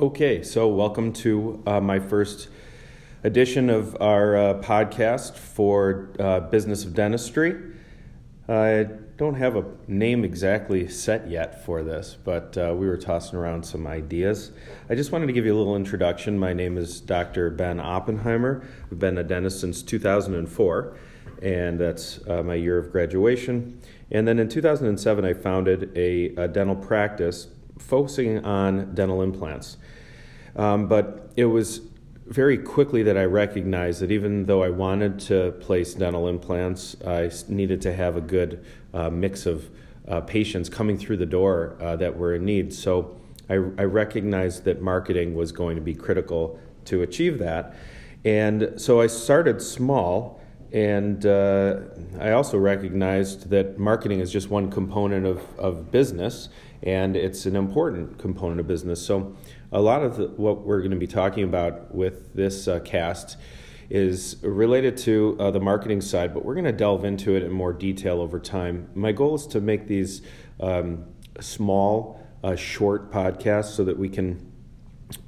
Okay, so welcome to uh, my first edition of our uh, podcast for uh, Business of Dentistry. I don't have a name exactly set yet for this, but uh, we were tossing around some ideas. I just wanted to give you a little introduction. My name is Dr. Ben Oppenheimer. I've been a dentist since 2004, and that's uh, my year of graduation. And then in 2007, I founded a, a dental practice focusing on dental implants. Um, but it was very quickly that I recognized that even though I wanted to place dental implants, I needed to have a good uh, mix of uh, patients coming through the door uh, that were in need. So I, I, recognized that marketing was going to be critical to achieve that. And so I started small. And uh, I also recognized that marketing is just one component of, of business, and it's an important component of business. So a lot of the, what we're going to be talking about with this uh, cast is related to uh, the marketing side, but we're going to delve into it in more detail over time. My goal is to make these um, small, uh, short podcasts so that we can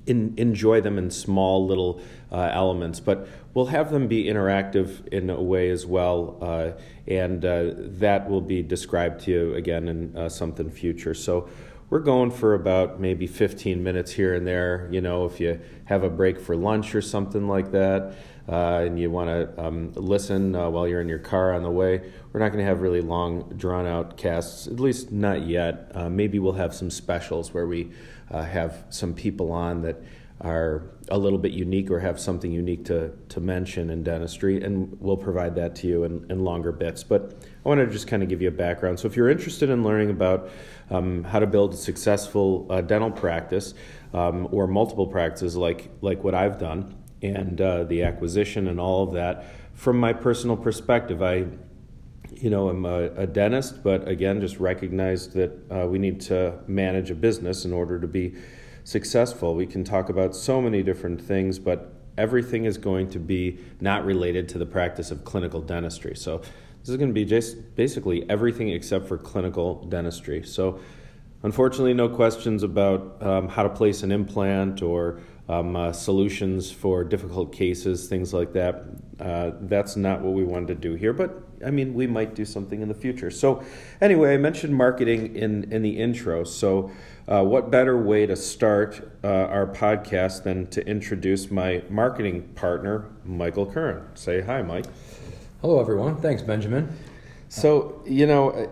in, enjoy them in small little uh, elements, but we'll have them be interactive in a way as well, uh, and uh, that will be described to you again in uh, something future. So we're going for about maybe 15 minutes here and there. You know, if you have a break for lunch or something like that, uh, and you want to um, listen uh, while you're in your car on the way, we're not going to have really long, drawn out casts, at least not yet. Uh, maybe we'll have some specials where we uh, have some people on that are a little bit unique or have something unique to, to mention in dentistry, and we'll provide that to you in, in longer bits. But I want to just kind of give you a background. So, if you're interested in learning about um, how to build a successful uh, dental practice um, or multiple practices like, like what I've done, and uh, the acquisition and all of that, from my personal perspective, I you know, I'm a, a, dentist, but again, just recognize that uh, we need to manage a business in order to be successful. We can talk about so many different things, but everything is going to be not related to the practice of clinical dentistry. So this is going to be just basically everything except for clinical dentistry. So unfortunately, no questions about um, how to place an implant or um, uh, solutions for difficult cases, things like that. Uh, that's not what we wanted to do here, but I mean, we might do something in the future. So, anyway, I mentioned marketing in, in the intro. So, uh, what better way to start uh, our podcast than to introduce my marketing partner, Michael Curran? Say hi, Mike. Hello, everyone. Thanks, Benjamin. So, you know,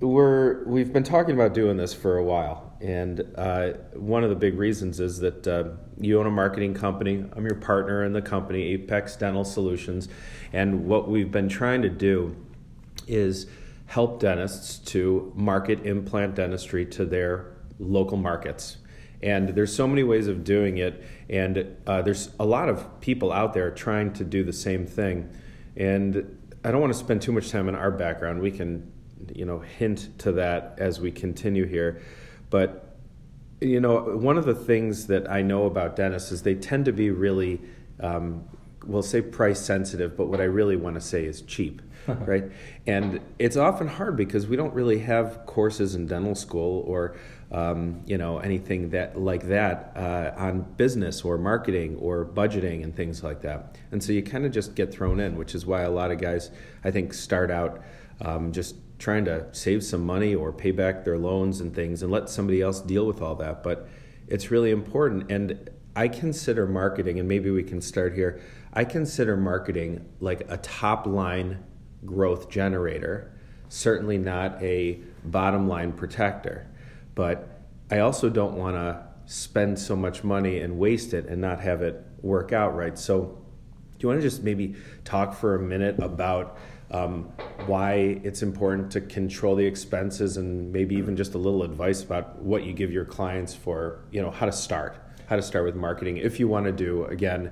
we're we've been talking about doing this for a while, and uh, one of the big reasons is that uh, you own a marketing company. I'm your partner in the company, Apex Dental Solutions, and what we've been trying to do is help dentists to market implant dentistry to their local markets. And there's so many ways of doing it, and uh, there's a lot of people out there trying to do the same thing. And I don't want to spend too much time on our background. We can you know hint to that as we continue here but you know one of the things that i know about dentists is they tend to be really um, we'll say price sensitive but what i really want to say is cheap right? And it's often hard because we don't really have courses in dental school or um, you know anything that like that uh, on business or marketing or budgeting and things like that. And so you kind of just get thrown in which is why a lot of guys i think start out um, just trying to save some money or pay back their loans and things and let somebody else deal with all that. But it's really important. And I consider marketing, and maybe we can start here. I consider marketing like a top line growth generator, certainly not a bottom line protector. But I also don't want to spend so much money and waste it and not have it work out right. So, do you want to just maybe talk for a minute about um, why it's important to control the expenses and maybe even just a little advice about what you give your clients for you know how to start how to start with marketing if you want to do again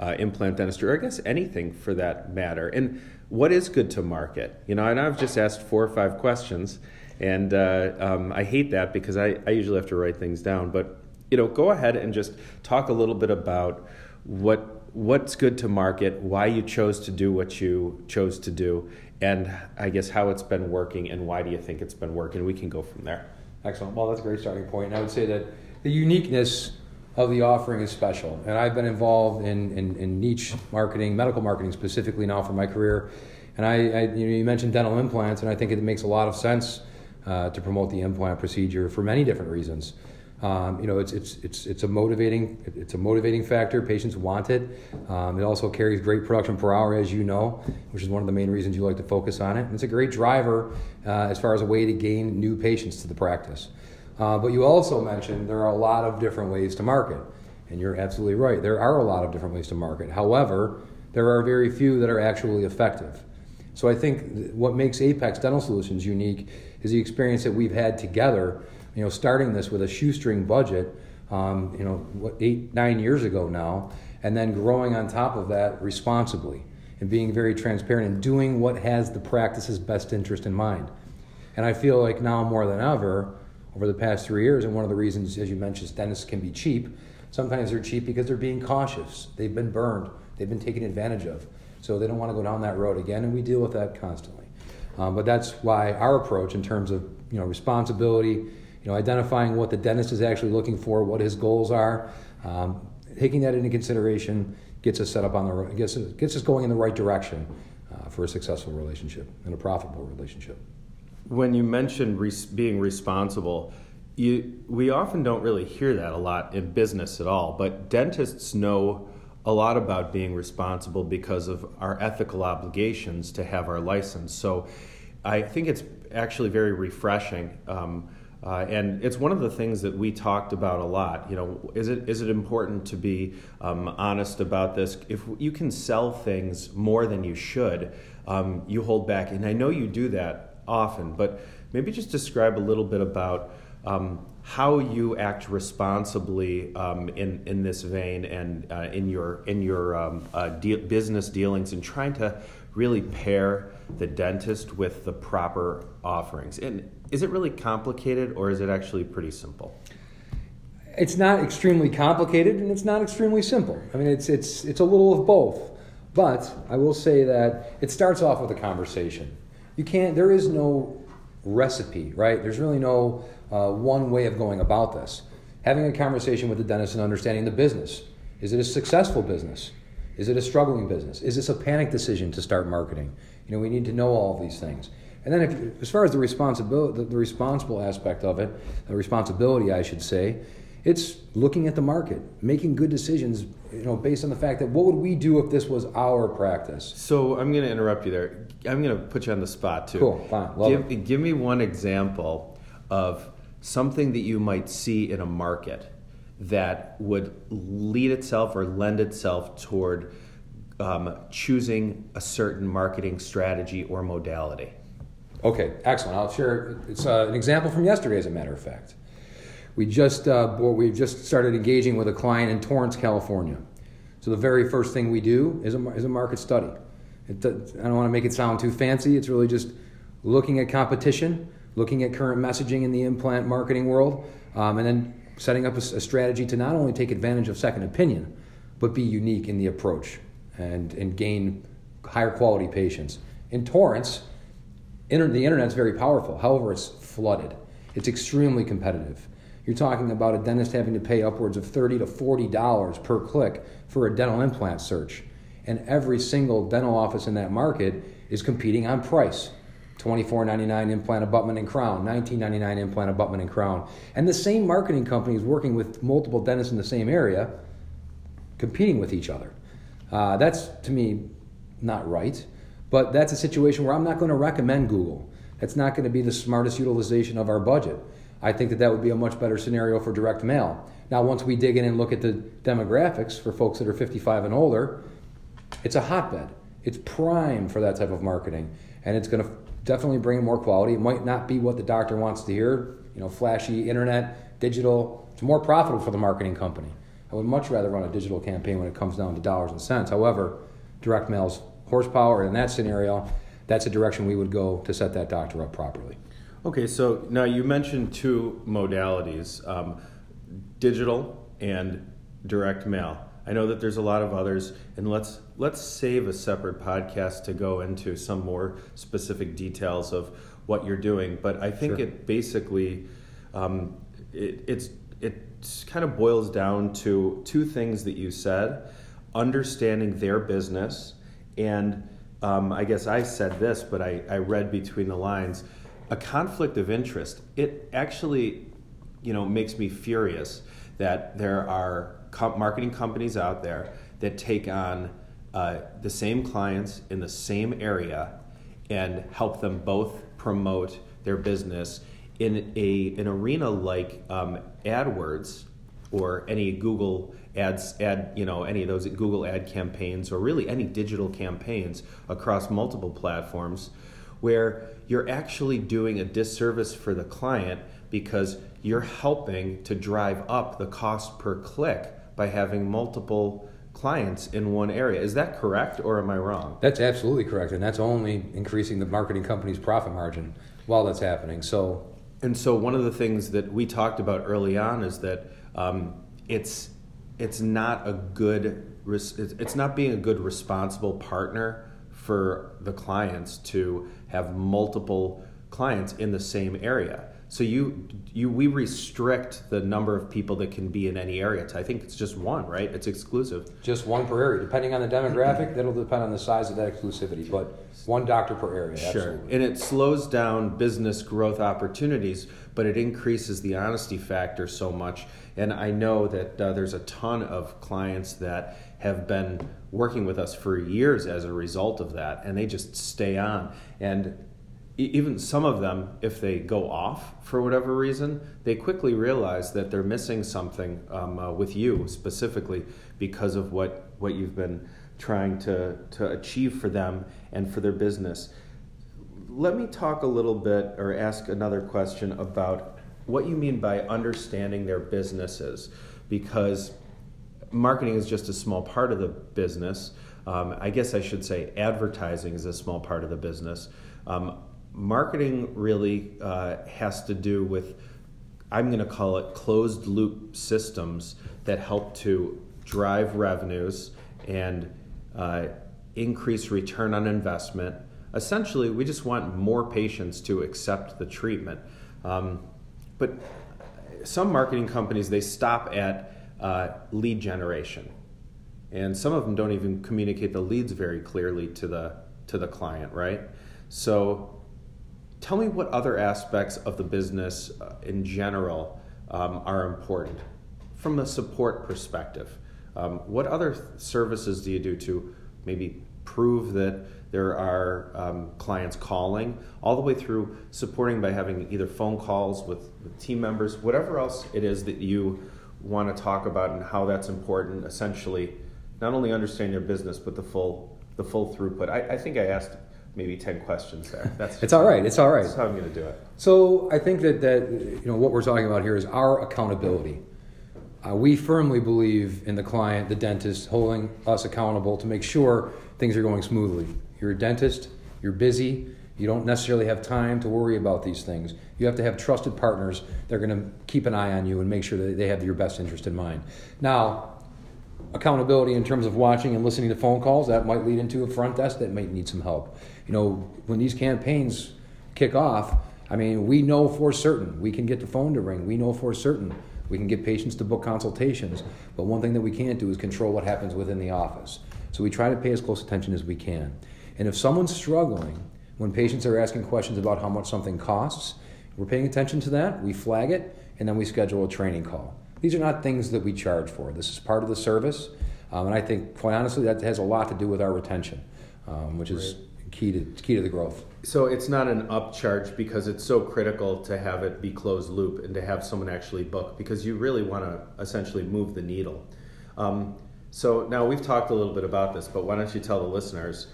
uh, implant dentistry or i guess anything for that matter. And what is good to market? You know and i've just asked four or five questions and uh, um, i hate that because I, I usually have to write things down but you know go ahead and just talk a little bit about what what's good to market, why you chose to do what you chose to do, and I guess how it's been working and why do you think it's been working. We can go from there. Excellent. Well, that's a great starting point. And I would say that the uniqueness of the offering is special. And I've been involved in, in, in niche marketing, medical marketing specifically now for my career. And I, I you, know, you mentioned dental implants, and I think it makes a lot of sense uh, to promote the implant procedure for many different reasons. Um, you know, it's, it's, it's, it's a motivating it's a motivating factor. Patients want it. Um, it also carries great production per hour, as you know, which is one of the main reasons you like to focus on it. And it's a great driver uh, as far as a way to gain new patients to the practice. Uh, but you also mentioned there are a lot of different ways to market, and you're absolutely right. There are a lot of different ways to market. However, there are very few that are actually effective. So I think what makes Apex Dental Solutions unique is the experience that we've had together you know, starting this with a shoestring budget, um, you know, what, eight, nine years ago now, and then growing on top of that responsibly and being very transparent and doing what has the practice's best interest in mind. And I feel like now more than ever, over the past three years, and one of the reasons, as you mentioned, dentists can be cheap. Sometimes they're cheap because they're being cautious. They've been burned. They've been taken advantage of. So they don't want to go down that road again, and we deal with that constantly. Um, but that's why our approach, in terms of you know responsibility, you know, identifying what the dentist is actually looking for, what his goals are, um, taking that into consideration gets us set up on the gets us, gets us going in the right direction uh, for a successful relationship and a profitable relationship. When you mentioned res- being responsible, you, we often don't really hear that a lot in business at all, but dentists know a lot about being responsible because of our ethical obligations to have our license. So I think it's actually very refreshing. Um, uh, and it's one of the things that we talked about a lot. You know, is it is it important to be um, honest about this? If you can sell things more than you should, um, you hold back. And I know you do that often, but maybe just describe a little bit about um, how you act responsibly um, in in this vein and uh, in your in your um, uh, de- business dealings and trying to really pair the dentist with the proper offerings. And is it really complicated or is it actually pretty simple? It's not extremely complicated and it's not extremely simple. I mean, it's, it's, it's a little of both. But I will say that it starts off with a conversation. You can't, there is no recipe, right? There's really no uh, one way of going about this. Having a conversation with the dentist and understanding the business. Is it a successful business? Is it a struggling business? Is this a panic decision to start marketing? You know, we need to know all of these things. And then, if, as far as the responsibility, the, the responsible aspect of it, the responsibility, I should say, it's looking at the market, making good decisions, you know, based on the fact that what would we do if this was our practice? So I'm going to interrupt you there. I'm going to put you on the spot too. Cool, fine. Love give, it. give me one example of something that you might see in a market that would lead itself or lend itself toward um, choosing a certain marketing strategy or modality. Okay, excellent. I'll share. It's uh, an example from yesterday, as a matter of fact. We just uh, we just started engaging with a client in Torrance, California. So the very first thing we do is a, is a market study. It, I don't want to make it sound too fancy. It's really just looking at competition, looking at current messaging in the implant marketing world, um, and then setting up a, a strategy to not only take advantage of second opinion, but be unique in the approach and, and gain higher quality patients. In Torrance, Inter- the internet's very powerful. However, it's flooded. It's extremely competitive. You're talking about a dentist having to pay upwards of 30 to $40 per click for a dental implant search. And every single dental office in that market is competing on price. $24.99 implant abutment and crown, $19.99 implant abutment and crown. And the same marketing company is working with multiple dentists in the same area, competing with each other. Uh, that's, to me, not right. But that's a situation where I'm not going to recommend Google. That's not going to be the smartest utilization of our budget. I think that that would be a much better scenario for direct mail. Now, once we dig in and look at the demographics for folks that are 55 and older, it's a hotbed. It's prime for that type of marketing, and it's going to definitely bring more quality. It might not be what the doctor wants to hear, you know, flashy internet, digital. It's more profitable for the marketing company. I would much rather run a digital campaign when it comes down to dollars and cents. However, direct mail's horsepower. In that scenario, that's a direction we would go to set that doctor up properly. Okay, so now you mentioned two modalities um, digital and direct mail. I know that there's a lot of others, and let's let's save a separate podcast to go into some more specific details of what you're doing. But I think sure. it basically um, it, it's it kind of boils down to two things that you said understanding their business, and um, I guess I said this, but I, I read between the lines a conflict of interest. It actually, you know, makes me furious that there are marketing companies out there that take on uh, the same clients in the same area and help them both promote their business in a an arena like um, AdWords or any Google ads ad you know any of those Google ad campaigns or really any digital campaigns across multiple platforms where you're actually doing a disservice for the client because you're helping to drive up the cost per click by having multiple clients in one area. Is that correct or am I wrong? That's absolutely correct. And that's only increasing the marketing company's profit margin while that's happening. So, and so one of the things that we talked about early on is that um, it's it's not a good it's not being a good responsible partner for the clients to have multiple clients in the same area. So you you we restrict the number of people that can be in any area. I think it's just one, right? It's exclusive. Just one per area, depending on the demographic. that'll depend on the size of that exclusivity, but one doctor per area. Sure, absolutely. and it slows down business growth opportunities, but it increases the honesty factor so much. And I know that uh, there's a ton of clients that have been working with us for years as a result of that, and they just stay on and even some of them, if they go off for whatever reason, they quickly realize that they're missing something um, uh, with you specifically because of what, what you've been trying to, to achieve for them and for their business. Let me talk a little bit or ask another question about what you mean by understanding their businesses because marketing is just a small part of the business. Um, I guess I should say advertising is a small part of the business. Um, marketing really uh, has to do with i'm going to call it closed loop systems that help to drive revenues and uh, increase return on investment. Essentially we just want more patients to accept the treatment. Um, but some marketing companies they stop at uh, lead generation. And some of them don't even communicate the leads very clearly to the to the client right? So Tell me what other aspects of the business uh, in general um, are important from a support perspective. Um, what other services do you do to maybe prove that there are um, clients calling, all the way through supporting by having either phone calls with, with team members, whatever else it is that you want to talk about and how that's important, essentially, not only understand your business, but the full, the full throughput. I, I think I asked maybe 10 questions there. That's it's all right. It's all right. That's how I'm going to do it. So I think that, that you know what we're talking about here is our accountability. Uh, we firmly believe in the client, the dentist, holding us accountable to make sure things are going smoothly. You're a dentist, you're busy, you don't necessarily have time to worry about these things. You have to have trusted partners that are going to keep an eye on you and make sure that they have your best interest in mind. Now, accountability in terms of watching and listening to phone calls, that might lead into a front desk that might need some help. You know, when these campaigns kick off, I mean, we know for certain we can get the phone to ring. We know for certain we can get patients to book consultations. But one thing that we can't do is control what happens within the office. So we try to pay as close attention as we can. And if someone's struggling, when patients are asking questions about how much something costs, we're paying attention to that, we flag it, and then we schedule a training call. These are not things that we charge for. This is part of the service, um, and I think, quite honestly, that has a lot to do with our retention, um, which is key to key to the growth. So it's not an upcharge because it's so critical to have it be closed loop and to have someone actually book because you really want to essentially move the needle. Um, so now we've talked a little bit about this, but why don't you tell the listeners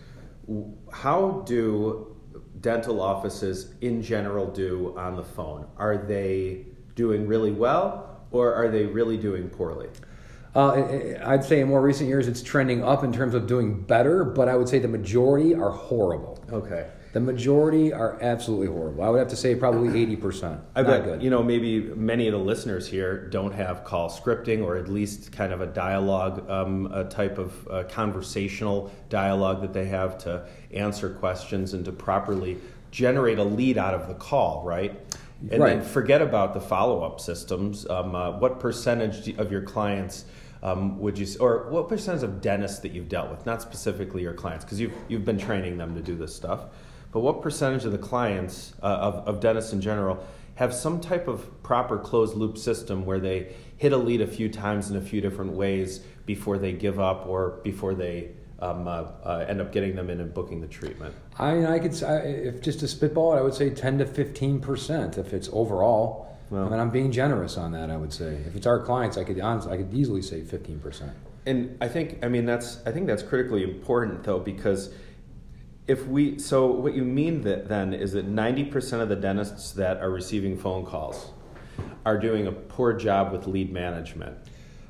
how do dental offices in general do on the phone? Are they doing really well? or are they really doing poorly? Uh, I'd say in more recent years it's trending up in terms of doing better, but I would say the majority are horrible. Okay. The majority are absolutely horrible. I would have to say probably 80%. I bet, good. you know, maybe many of the listeners here don't have call scripting or at least kind of a dialogue, um, a type of uh, conversational dialogue that they have to answer questions and to properly generate a lead out of the call, right? And right. then forget about the follow up systems. Um, uh, what percentage of your clients um, would you, or what percentage of dentists that you've dealt with, not specifically your clients, because you've, you've been training them to do this stuff, but what percentage of the clients, uh, of, of dentists in general, have some type of proper closed loop system where they hit a lead a few times in a few different ways before they give up or before they um, uh, uh, end up getting them in and booking the treatment? I mean, I could I, if just to spitball it, I would say ten to fifteen percent if it's overall. Well- I mean, I'm being generous on that. I would say if it's our clients, I could honestly, I could easily say fifteen percent. And I think, I mean, that's I think that's critically important though because if we so what you mean that then is that 90% of the dentists that are receiving phone calls are doing a poor job with lead management.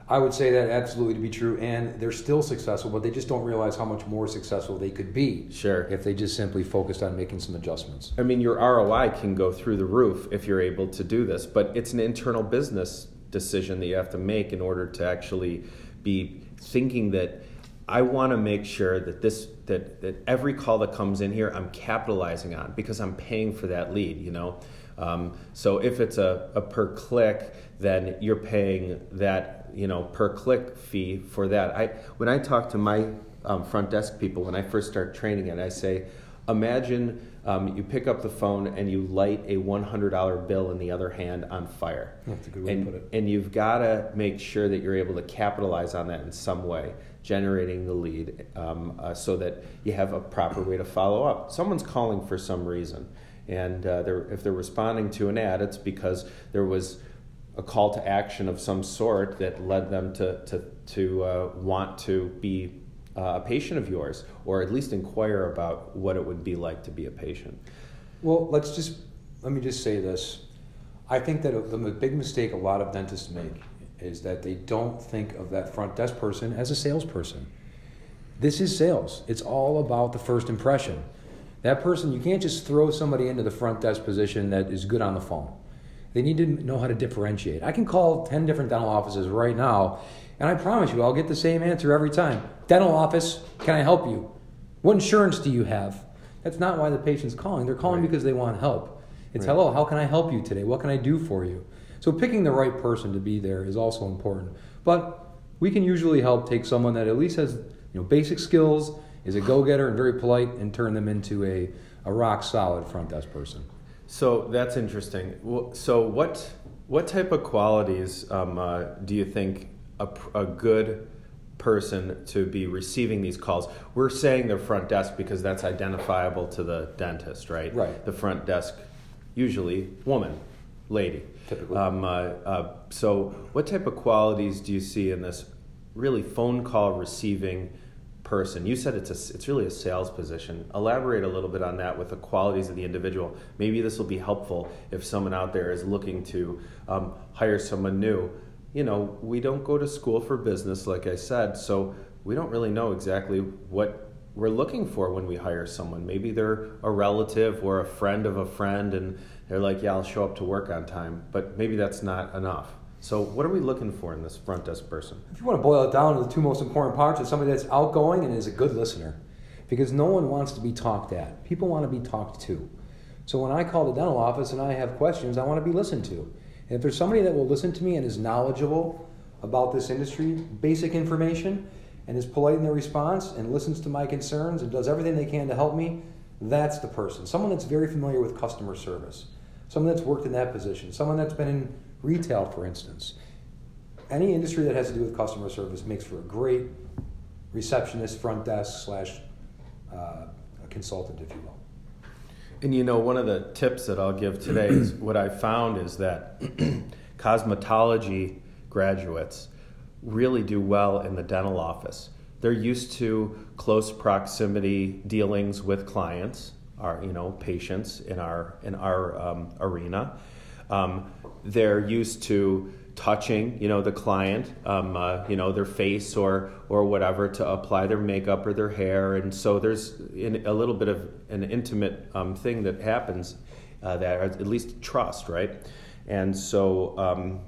I would say that absolutely to be true, and they're still successful, but they just don't realize how much more successful they could be Sure. if they just simply focused on making some adjustments. I mean, your ROI can go through the roof if you're able to do this, but it's an internal business decision that you have to make in order to actually be thinking that I want to make sure that this that that every call that comes in here I'm capitalizing on because I'm paying for that lead, you know. Um, so if it's a, a per click, then you're paying that you know per click fee for that. I when I talk to my um, front desk people when I first start training it, I say, imagine um, you pick up the phone and you light a $100 bill in the other hand on fire. That's a good way to and, put it. And you've got to make sure that you're able to capitalize on that in some way, generating the lead um, uh, so that you have a proper way to follow up. Someone's calling for some reason, and uh, they're, if they're responding to an ad, it's because there was a call to action of some sort that led them to, to, to uh, want to be uh, a patient of yours, or at least inquire about what it would be like to be a patient. Well, let's just let me just say this. I think that the big mistake a lot of dentists make is that they don't think of that front desk person as a salesperson. This is sales. It's all about the first impression. That person, you can't just throw somebody into the front desk position that is good on the phone. They need to know how to differentiate. I can call 10 different dental offices right now, and I promise you, I'll get the same answer every time. Dental office, can I help you? What insurance do you have? That's not why the patient's calling. They're calling Right. because they want help. It's Right. hello, how can I help you today? What can I do for you? So picking the right person to be there is also important. But we can usually help take someone that at least has you know basic skills, is a go-getter and very polite, and turn them into a, a rock solid front desk person. So that's interesting. So what what type of qualities um, uh, do you think a, a good person to be receiving these calls? We're saying the front desk because that's identifiable to the dentist, right? Right. The front desk, usually woman, lady. Typically. Um, uh, uh, so what type of qualities do you see in this really phone call receiving? Person. You said it's a, it's really a sales position. Elaborate a little bit on that with the qualities of the individual. Maybe this will be helpful if someone out there is looking to um, hire someone new. You know, we don't go to school for business, like I said, so we don't really know exactly what we're looking for when we hire someone. Maybe they're a relative or a friend of a friend, and they're like, "Yeah, I'll show up to work on time," but maybe that's not enough. So, what are we looking for in this front desk person? If you want to boil it down to the two most important parts, it's somebody that's outgoing and is a good listener. Because no one wants to be talked at. People want to be talked to. So when I call the dental office and I have questions, I want to be listened to. And if there's somebody that will listen to me and is knowledgeable about this industry, basic information, and is polite in their response and listens to my concerns and does everything they can to help me, that's the person. Someone that's very familiar with customer service. Someone that's worked in that position. Someone that's been in retail, for instance. Any industry that has to do with customer service makes for a great receptionist, front desk slash uh, consultant, if you will. And you know, one of the tips that I'll give today is what I found is that cosmetology graduates really do well in the dental office. They're used to close proximity dealings with clients, our you know patients in our in our um, arena. Um, they're used to touching, you know, the client, um, uh, you know, their face or or whatever to apply their makeup or their hair, and so there's in, a little bit of an intimate um, thing that happens uh, that, at least trust, right? And so, um,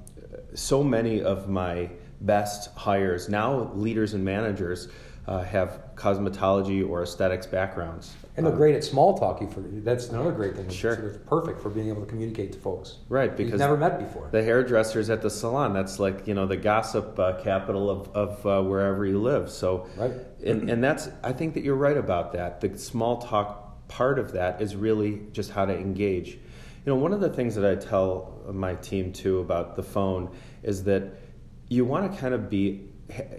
so many of my best hires now, leaders and managers. uh, have cosmetology or aesthetics backgrounds. And they're Um, great at small talk. You for that's another great thing. Sure. It's perfect for being able to communicate to folks. Right, because you've never met before. the hairdressers at the salon that's like you know the gossip uh, capital of, of uh, wherever you live so Right. and, and that's i think that you're right about that the small talk part of that is really just how to engage you know one of the things that i tell my team too about the phone is that you want to kind of be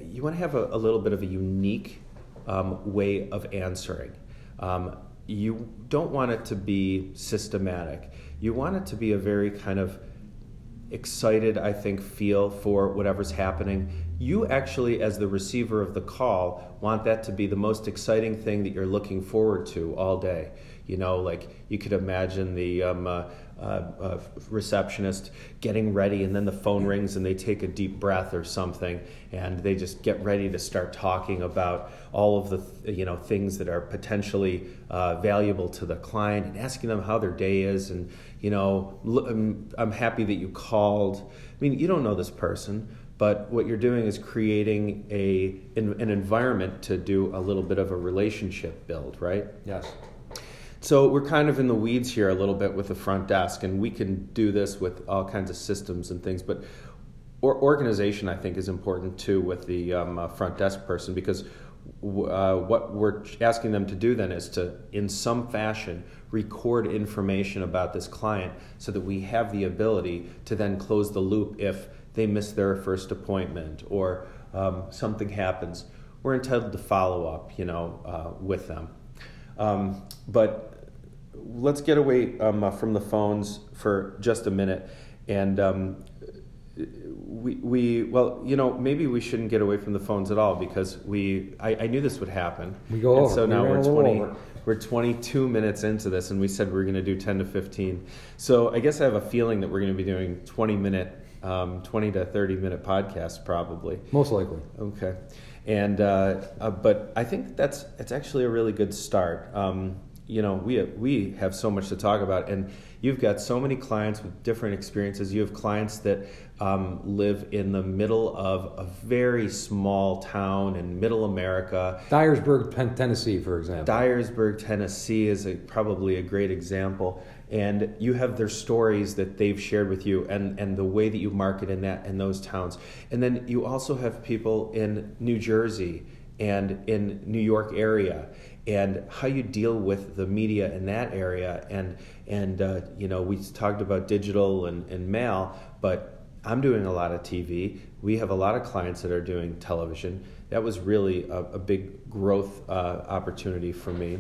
you want to have a, a little bit of a unique um, way of answering um, you don't want it to be systematic you want it to be a very kind of excited, I think, feel for whatever's happening. You actually, as the receiver of the call, want that to be the most exciting thing that you're looking forward to all day. You know, like you could imagine the um, uh, uh, uh, receptionist getting ready, and then the phone rings, and they take a deep breath or something, and they just get ready to start talking about all of the th- you know things that are potentially uh, valuable to the client, and asking them how their day is, and you know, "Look, I'm, I'm happy that you called. I mean, you don't know this person, but what you're doing is creating a an, an environment to do a little bit of a relationship build, right? yes. So we're kind of in the weeds here a little bit with the front desk, and we can do this with all kinds of systems and things. But or organization, I think, is important too with the um, uh, front desk person because uh, what we're asking them to do then is to, in some fashion, record information about this client so that we have the ability to then close the loop if they miss their first appointment or um, something happens. We're entitled to follow up, you know, uh, with them. Um, but let's get away um, uh, from the phones for just a minute. And um, we, we, well, you know, maybe we shouldn't get away from the phones at all because we, I, I knew this would happen. We go and over. So now ran we're 20, over. we're 22 minutes into this and we said we are going to do 10 to 15. So I guess I have a feeling that we're going to be doing 20 minute, um, 20 to 30 minute podcasts probably. Most likely. Okay, and uh, uh, but I think that's it's actually a really good start. Um, you know, we we have so much to talk about, and you've got so many clients with different experiences. You have clients that um, live in the middle of a very small town in Middle America. Dyersburg, Tennessee, for example. Dyersburg, Tennessee is a, probably a great example. And you have their stories that they've shared with you and, and the way that you market in that in those towns. And then you also have people in New Jersey and in New York area and how you deal with the media in that area and and uh, you know we talked about digital and, and mail but I'm doing a lot of TV. We have a lot of clients that are doing television. That was really a, a big growth uh, opportunity for me.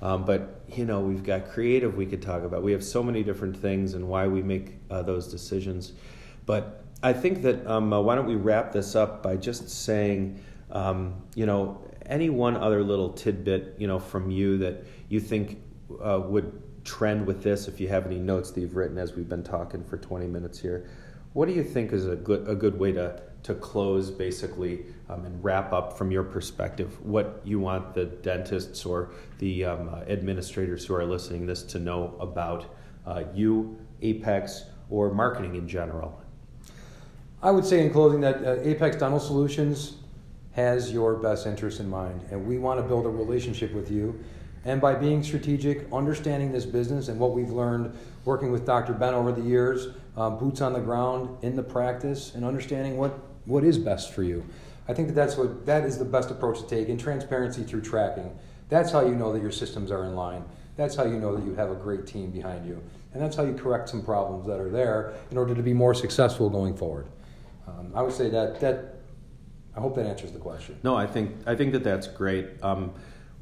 Um, but you know, we've got creative we could talk about. We have so many different things and why we make uh, those decisions. But I think that um, uh, why don't we wrap this up by just saying, um, you know, any one other little tidbit, you know, from you that you think uh, would trend with this. If you have any notes that you've written as we've been talking for 20 minutes here, what do you think is a good a good way to to close basically um, and wrap up from your perspective what you want the dentists or the um, uh, administrators who are listening this to know about uh, you, Apex, or marketing in general? I would say in closing that uh, Apex Dental Solutions has your best interest in mind, and we want to build a relationship with you. And by being strategic, understanding this business and what we've learned working with Dr. Ben over the years, um, boots on the ground in the practice, and understanding what, what is best for you. I think that that's what that is the best approach to take. And transparency through tracking. That's how you know that your systems are in line. That's how you know that you have a great team behind you, and that's how you correct some problems that are there in order to be more successful going forward. Um, I would say that that I hope that answers the question. No, I think I think that that's great. Um,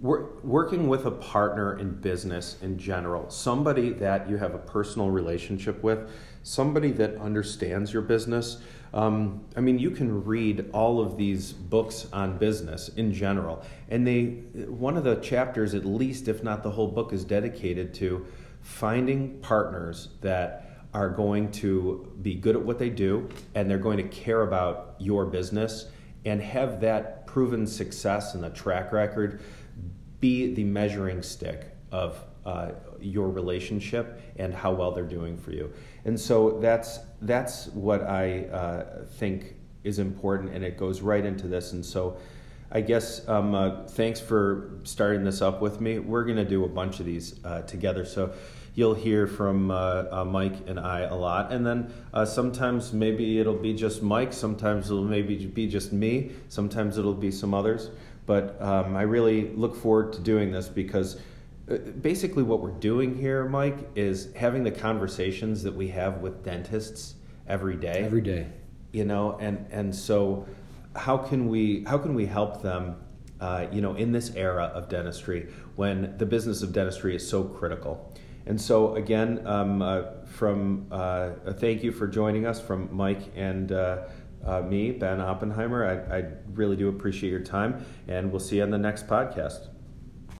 working with a partner in business in general, somebody that you have a personal relationship with, somebody that understands your business. Um, I mean, you can read all of these books on business in general, and they one of the chapters, at least if not the whole book, is dedicated to finding partners that are going to be good at what they do and they're going to care about your business and have that proven success and the track record be the measuring stick of uh, your relationship and how well they're doing for you. And so that's that's what I uh, think is important, and it goes right into this. And so I guess um, uh, thanks for starting this up with me. We're going to do a bunch of these uh, together. So you'll hear from uh, uh, Mike and I a lot. And then uh, sometimes maybe it'll be just Mike, sometimes it'll maybe be just me, sometimes it'll be some others. But um, I really look forward to doing this because uh, basically what we're doing here, Mike, is having the conversations that we have with dentists every day. Every day. You know, and, and so how can we how can we help them uh, you know in this era of dentistry when the business of dentistry is so critical and so again um, uh, from uh, a thank you for joining us from mike and uh, uh, me ben oppenheimer. I, I really do appreciate your time and we'll see you on the next podcast